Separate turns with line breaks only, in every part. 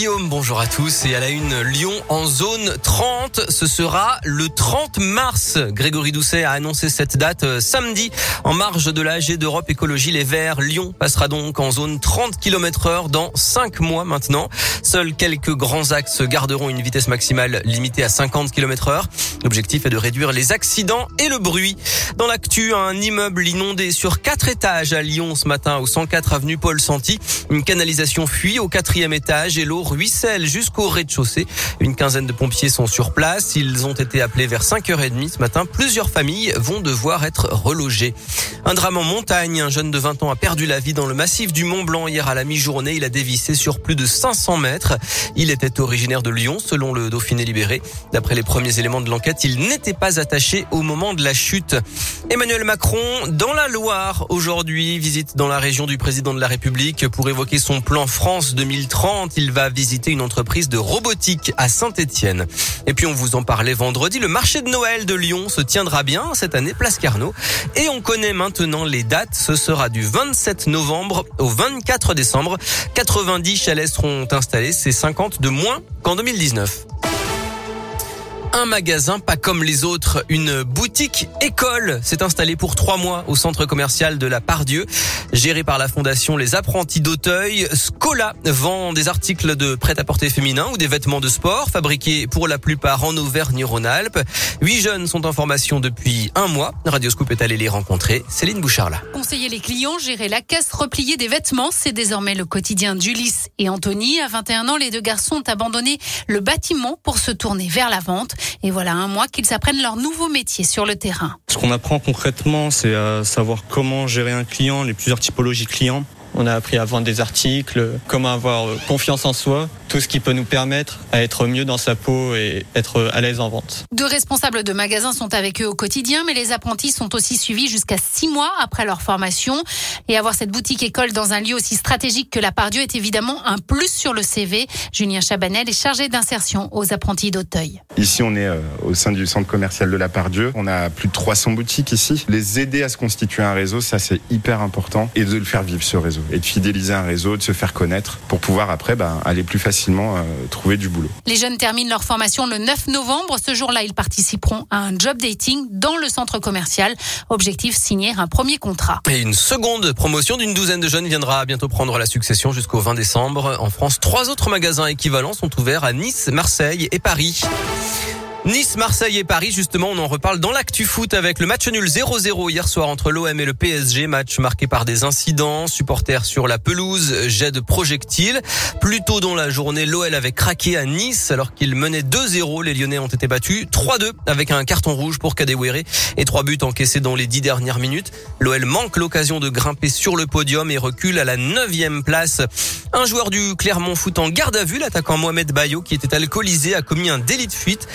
Guillaume, bonjour à tous. Et à la une, Lyon en zone 30, ce sera le 30 mars. Grégory Doucet a annoncé cette date euh, samedi en marge de la AG d'Europe Écologie Les Verts. Lyon passera donc en zone 30 km heure dans 5 mois maintenant. Seuls quelques grands axes garderont une vitesse maximale limitée à 50 km heure. L'objectif est de réduire les accidents et le bruit. Dans l'actu, un immeuble inondé sur 4 étages à Lyon ce matin au 104 avenue Paul Santi. Une canalisation fuit au quatrième étage et l'eau ruisselle jusqu'au rez-de-chaussée. Une quinzaine de pompiers sont sur place. Ils ont été appelés vers 5h30 ce matin. Plusieurs familles vont devoir être relogées. Un drame en montagne. Un jeune de 20 ans a perdu la vie dans le massif du Mont Blanc hier à la mi-journée. Il a dévissé sur plus de 500 mètres. Il était originaire de Lyon, selon le Dauphiné libéré. D'après les premiers éléments de l'enquête, il n'était pas attaché au moment de la chute. Emmanuel Macron, dans la Loire, aujourd'hui, visite dans la région du président de la République pour évoquer son plan France 2030. Il va visiter une entreprise de robotique à Saint-Étienne. Et puis on vous en parlait vendredi, le marché de Noël de Lyon se tiendra bien cette année, place Carnot. Et on connaît maintenant les dates. Ce sera du 27 novembre au 24 décembre. 90 chalets seront installés, c'est 50 de moins qu'en 2019 un magasin pas comme les autres, une boutique école s'est installée pour trois mois au centre commercial de la Pardieu, géré par la fondation Les Apprentis d'Auteuil. Scola vend des articles de prêt-à-porter féminin ou des vêtements de sport fabriqués pour la plupart en Auvergne-Rhône-Alpes. Huit jeunes sont en formation depuis un mois. Radio Scoop est allé les rencontrer. Céline Bouchard là.
Conseiller les clients, gérer la caisse, replier des vêtements, c'est désormais le quotidien d'Ulysse et Anthony. À 21 ans, les deux garçons ont abandonné le bâtiment pour se tourner vers la vente. Et voilà un mois qu'ils apprennent leur nouveau métier sur le terrain.
Ce qu'on apprend concrètement, c'est à savoir comment gérer un client, les plusieurs typologies clients. On a appris à vendre des articles, comment avoir confiance en soi, tout ce qui peut nous permettre à être mieux dans sa peau et être à l'aise en vente.
Deux responsables de magasins sont avec eux au quotidien, mais les apprentis sont aussi suivis jusqu'à six mois après leur formation. Et avoir cette boutique école dans un lieu aussi stratégique que la Pardieu est évidemment un plus sur le CV. Julien Chabanel est chargé d'insertion aux apprentis d'Auteuil.
Ici, on est euh, au sein du centre commercial de la Pardieu. On a plus de 300 boutiques ici. Les aider à se constituer un réseau, ça c'est hyper important. Et de le faire vivre ce réseau. Et de fidéliser un réseau, de se faire connaître pour pouvoir après bah, aller plus facilement euh, trouver du boulot.
Les jeunes terminent leur formation le 9 novembre. Ce jour-là, ils participeront à un job dating dans le centre commercial. Objectif, signer un premier contrat.
Et une seconde promotion d'une douzaine de jeunes viendra bientôt prendre la succession jusqu'au 20 décembre. En France, trois autres magasins équivalents sont ouverts à Nice, Marseille et Paris. Nice, Marseille et Paris, justement, on en reparle dans l'actu foot avec le match nul 0-0 hier soir entre l'OM et le PSG, match marqué par des incidents, supporters sur la pelouse, jet de projectiles. Plus tôt dans la journée, l'OL avait craqué à Nice alors qu'il menait 2-0. Les Lyonnais ont été battus 3-2 avec un carton rouge pour Kadewere et trois buts encaissés dans les dix dernières minutes. L'OL manque l'occasion de grimper sur le podium et recule à la neuvième place. Un joueur du Clermont Foot en garde à vue, l'attaquant Mohamed Bayo, qui était alcoolisé, a commis un délit de fuite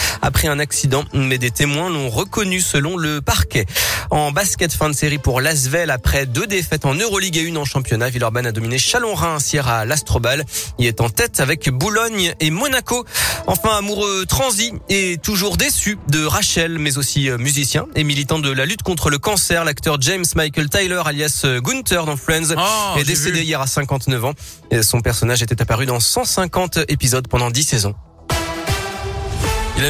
un accident, mais des témoins l'ont reconnu selon le parquet. En basket, fin de série pour Lasvel après deux défaites en Euroleague et une en championnat. Villeurbanne a dominé Chalon-Reims hier à l'Astrobal. Il est en tête avec Boulogne et Monaco. Enfin, amoureux transi et toujours déçu de Rachel, mais aussi euh, musicien et militant de la lutte contre le cancer. L'acteur James Michael Tyler, alias euh, Gunther dans Friends,
Oh,
est décédé hier à 59 ans. Et son personnage était apparu dans 150 épisodes pendant 10 saisons.